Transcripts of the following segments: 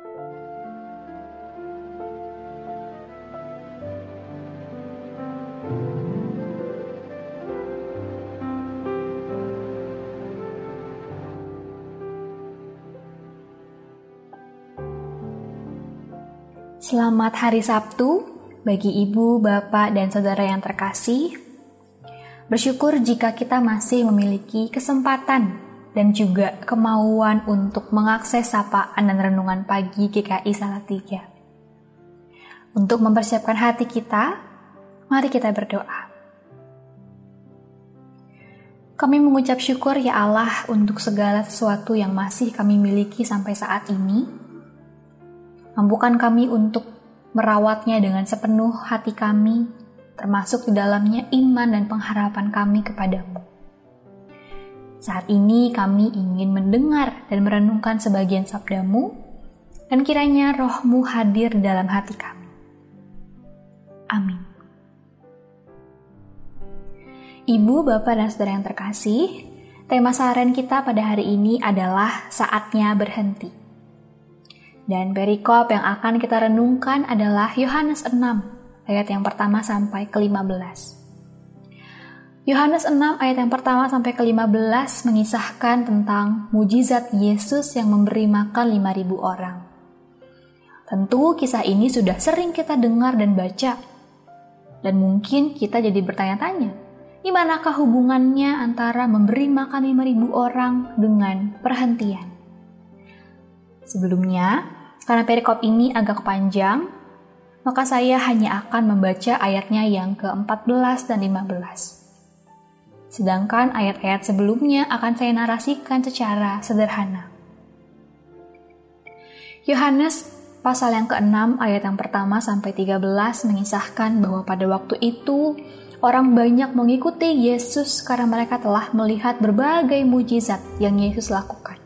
Selamat hari Sabtu bagi ibu, bapak, dan saudara yang terkasih. Bersyukur jika kita masih memiliki kesempatan dan juga kemauan untuk mengakses sapaan dan renungan pagi GKI Salatiga. Untuk mempersiapkan hati kita, mari kita berdoa. Kami mengucap syukur ya Allah untuk segala sesuatu yang masih kami miliki sampai saat ini Mampukan kami untuk merawatnya dengan sepenuh hati kami, termasuk di dalamnya iman dan pengharapan kami kepadamu. Saat ini kami ingin mendengar dan merenungkan sebagian sabdamu, dan kiranya rohmu hadir dalam hati kami. Amin. Ibu, Bapak, dan Saudara yang terkasih, tema saran kita pada hari ini adalah saatnya berhenti. Dan perikop yang akan kita renungkan adalah Yohanes 6, ayat yang pertama sampai ke-15. Yohanes 6 ayat yang pertama sampai ke-15 mengisahkan tentang mujizat Yesus yang memberi makan 5000 orang. Tentu kisah ini sudah sering kita dengar dan baca. Dan mungkin kita jadi bertanya-tanya, di manakah hubungannya antara memberi makan 5000 orang dengan perhentian? Sebelumnya, karena perikop ini agak panjang, maka saya hanya akan membaca ayatnya yang ke-14 dan 15. Sedangkan ayat-ayat sebelumnya akan saya narasikan secara sederhana. Yohanes pasal yang ke-6 ayat yang pertama sampai 13 mengisahkan bahwa pada waktu itu orang banyak mengikuti Yesus karena mereka telah melihat berbagai mujizat yang Yesus lakukan.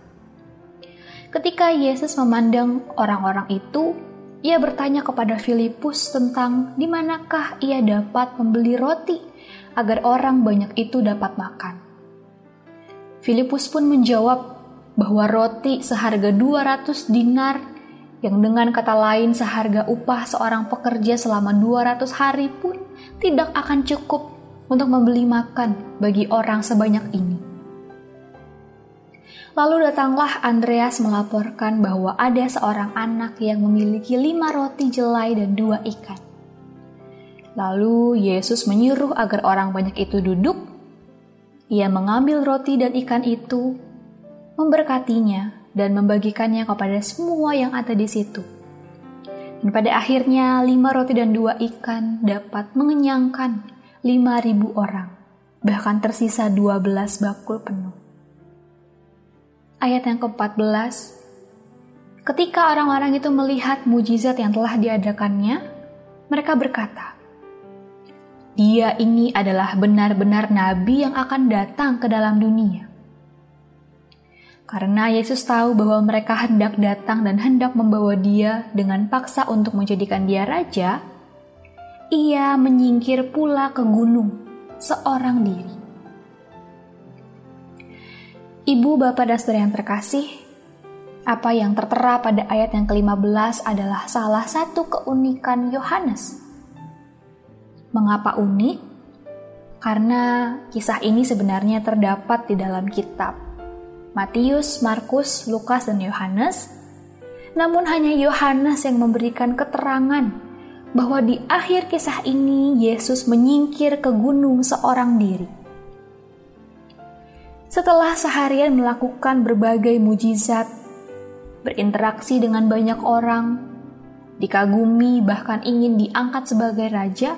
Ketika Yesus memandang orang-orang itu, ia bertanya kepada Filipus tentang di manakah ia dapat membeli roti agar orang banyak itu dapat makan. Filipus pun menjawab bahwa roti seharga 200 dinar yang dengan kata lain seharga upah seorang pekerja selama 200 hari pun tidak akan cukup untuk membeli makan bagi orang sebanyak ini. Lalu datanglah Andreas melaporkan bahwa ada seorang anak yang memiliki lima roti jelai dan dua ikan. Lalu Yesus menyuruh agar orang banyak itu duduk. Ia mengambil roti dan ikan itu, memberkatinya, dan membagikannya kepada semua yang ada di situ. Dan pada akhirnya lima roti dan dua ikan dapat mengenyangkan lima ribu orang, bahkan tersisa dua belas bakul penuh ayat yang ke-14, ketika orang-orang itu melihat mujizat yang telah diadakannya, mereka berkata, dia ini adalah benar-benar nabi yang akan datang ke dalam dunia. Karena Yesus tahu bahwa mereka hendak datang dan hendak membawa dia dengan paksa untuk menjadikan dia raja, ia menyingkir pula ke gunung seorang diri. Ibu, Bapak, dan Saudara yang terkasih, apa yang tertera pada ayat yang ke-15 adalah salah satu keunikan Yohanes. Mengapa unik? Karena kisah ini sebenarnya terdapat di dalam kitab Matius, Markus, Lukas, dan Yohanes. Namun hanya Yohanes yang memberikan keterangan bahwa di akhir kisah ini Yesus menyingkir ke gunung seorang diri setelah seharian melakukan berbagai mujizat, berinteraksi dengan banyak orang, dikagumi, bahkan ingin diangkat sebagai raja,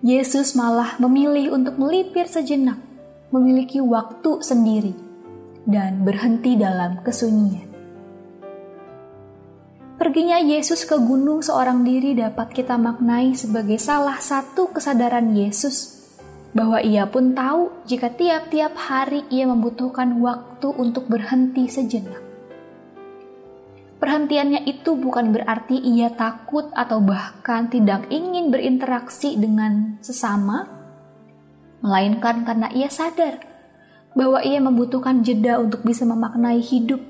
Yesus malah memilih untuk melipir sejenak, memiliki waktu sendiri, dan berhenti dalam kesunyian. Perginya Yesus ke gunung seorang diri dapat kita maknai sebagai salah satu kesadaran Yesus bahwa ia pun tahu jika tiap-tiap hari ia membutuhkan waktu untuk berhenti sejenak. Perhentiannya itu bukan berarti ia takut atau bahkan tidak ingin berinteraksi dengan sesama, melainkan karena ia sadar bahwa ia membutuhkan jeda untuk bisa memaknai hidup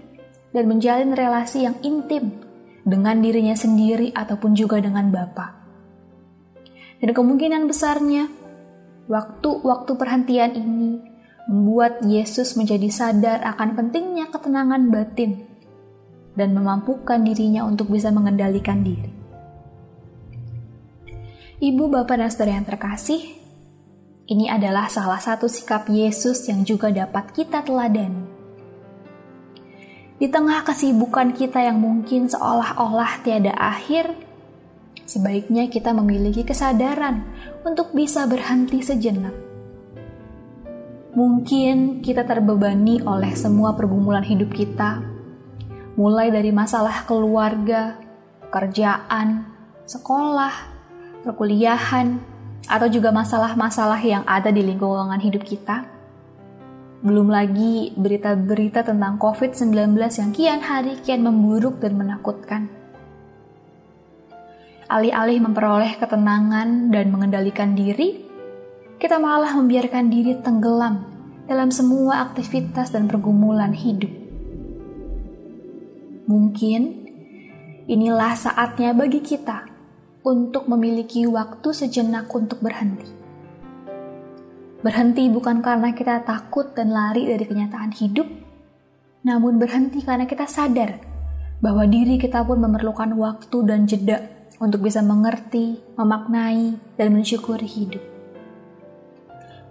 dan menjalin relasi yang intim dengan dirinya sendiri ataupun juga dengan Bapa. Dan kemungkinan besarnya, waktu-waktu perhentian ini membuat Yesus menjadi sadar akan pentingnya ketenangan batin dan memampukan dirinya untuk bisa mengendalikan diri. Ibu, bapak, dan saudara yang terkasih, ini adalah salah satu sikap Yesus yang juga dapat kita teladani. Di tengah kesibukan kita yang mungkin seolah-olah tiada akhir, sebaiknya kita memiliki kesadaran untuk bisa berhenti sejenak. Mungkin kita terbebani oleh semua pergumulan hidup kita, mulai dari masalah keluarga, kerjaan, sekolah, perkuliahan, atau juga masalah-masalah yang ada di lingkungan hidup kita. Belum lagi berita-berita tentang COVID-19 yang kian hari kian memburuk dan menakutkan alih-alih memperoleh ketenangan dan mengendalikan diri, kita malah membiarkan diri tenggelam dalam semua aktivitas dan pergumulan hidup. Mungkin inilah saatnya bagi kita untuk memiliki waktu sejenak untuk berhenti. Berhenti bukan karena kita takut dan lari dari kenyataan hidup, namun berhenti karena kita sadar bahwa diri kita pun memerlukan waktu dan jeda untuk bisa mengerti, memaknai, dan mensyukuri hidup.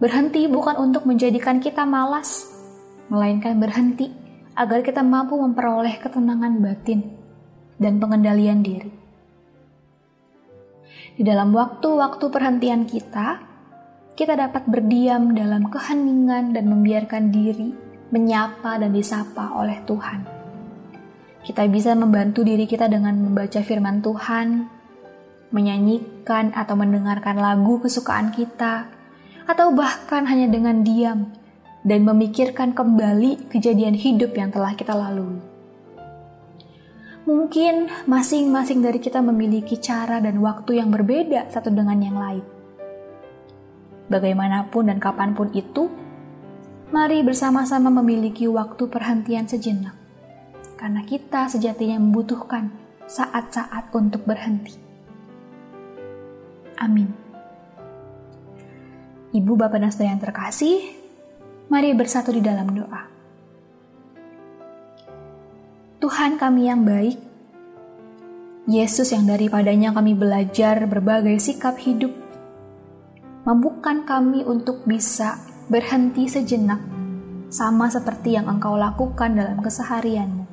Berhenti bukan untuk menjadikan kita malas, melainkan berhenti agar kita mampu memperoleh ketenangan batin dan pengendalian diri. Di dalam waktu-waktu perhentian kita, kita dapat berdiam dalam keheningan dan membiarkan diri menyapa dan disapa oleh Tuhan. Kita bisa membantu diri kita dengan membaca firman Tuhan, menyanyikan atau mendengarkan lagu kesukaan kita, atau bahkan hanya dengan diam dan memikirkan kembali kejadian hidup yang telah kita lalui. Mungkin masing-masing dari kita memiliki cara dan waktu yang berbeda satu dengan yang lain. Bagaimanapun dan kapan pun itu, mari bersama-sama memiliki waktu perhentian sejenak, karena kita sejatinya membutuhkan saat-saat untuk berhenti. Amin. Ibu, Bapak, dan Saudara yang terkasih, mari bersatu di dalam doa. Tuhan kami yang baik, Yesus yang daripadanya kami belajar berbagai sikap hidup, mampukan kami untuk bisa berhenti sejenak, sama seperti yang Engkau lakukan dalam keseharianmu.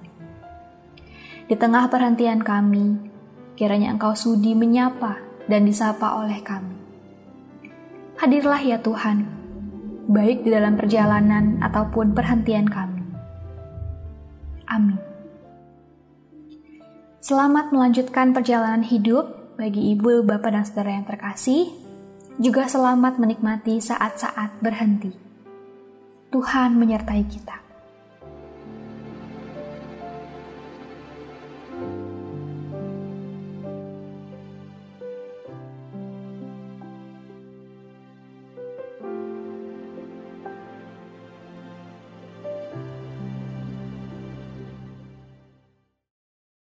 Di tengah perhentian kami, kiranya Engkau sudi menyapa dan disapa oleh kami. Hadirlah ya Tuhan, baik di dalam perjalanan ataupun perhentian kami. Amin. Selamat melanjutkan perjalanan hidup bagi ibu, bapak, dan saudara yang terkasih. Juga selamat menikmati saat-saat berhenti. Tuhan menyertai kita.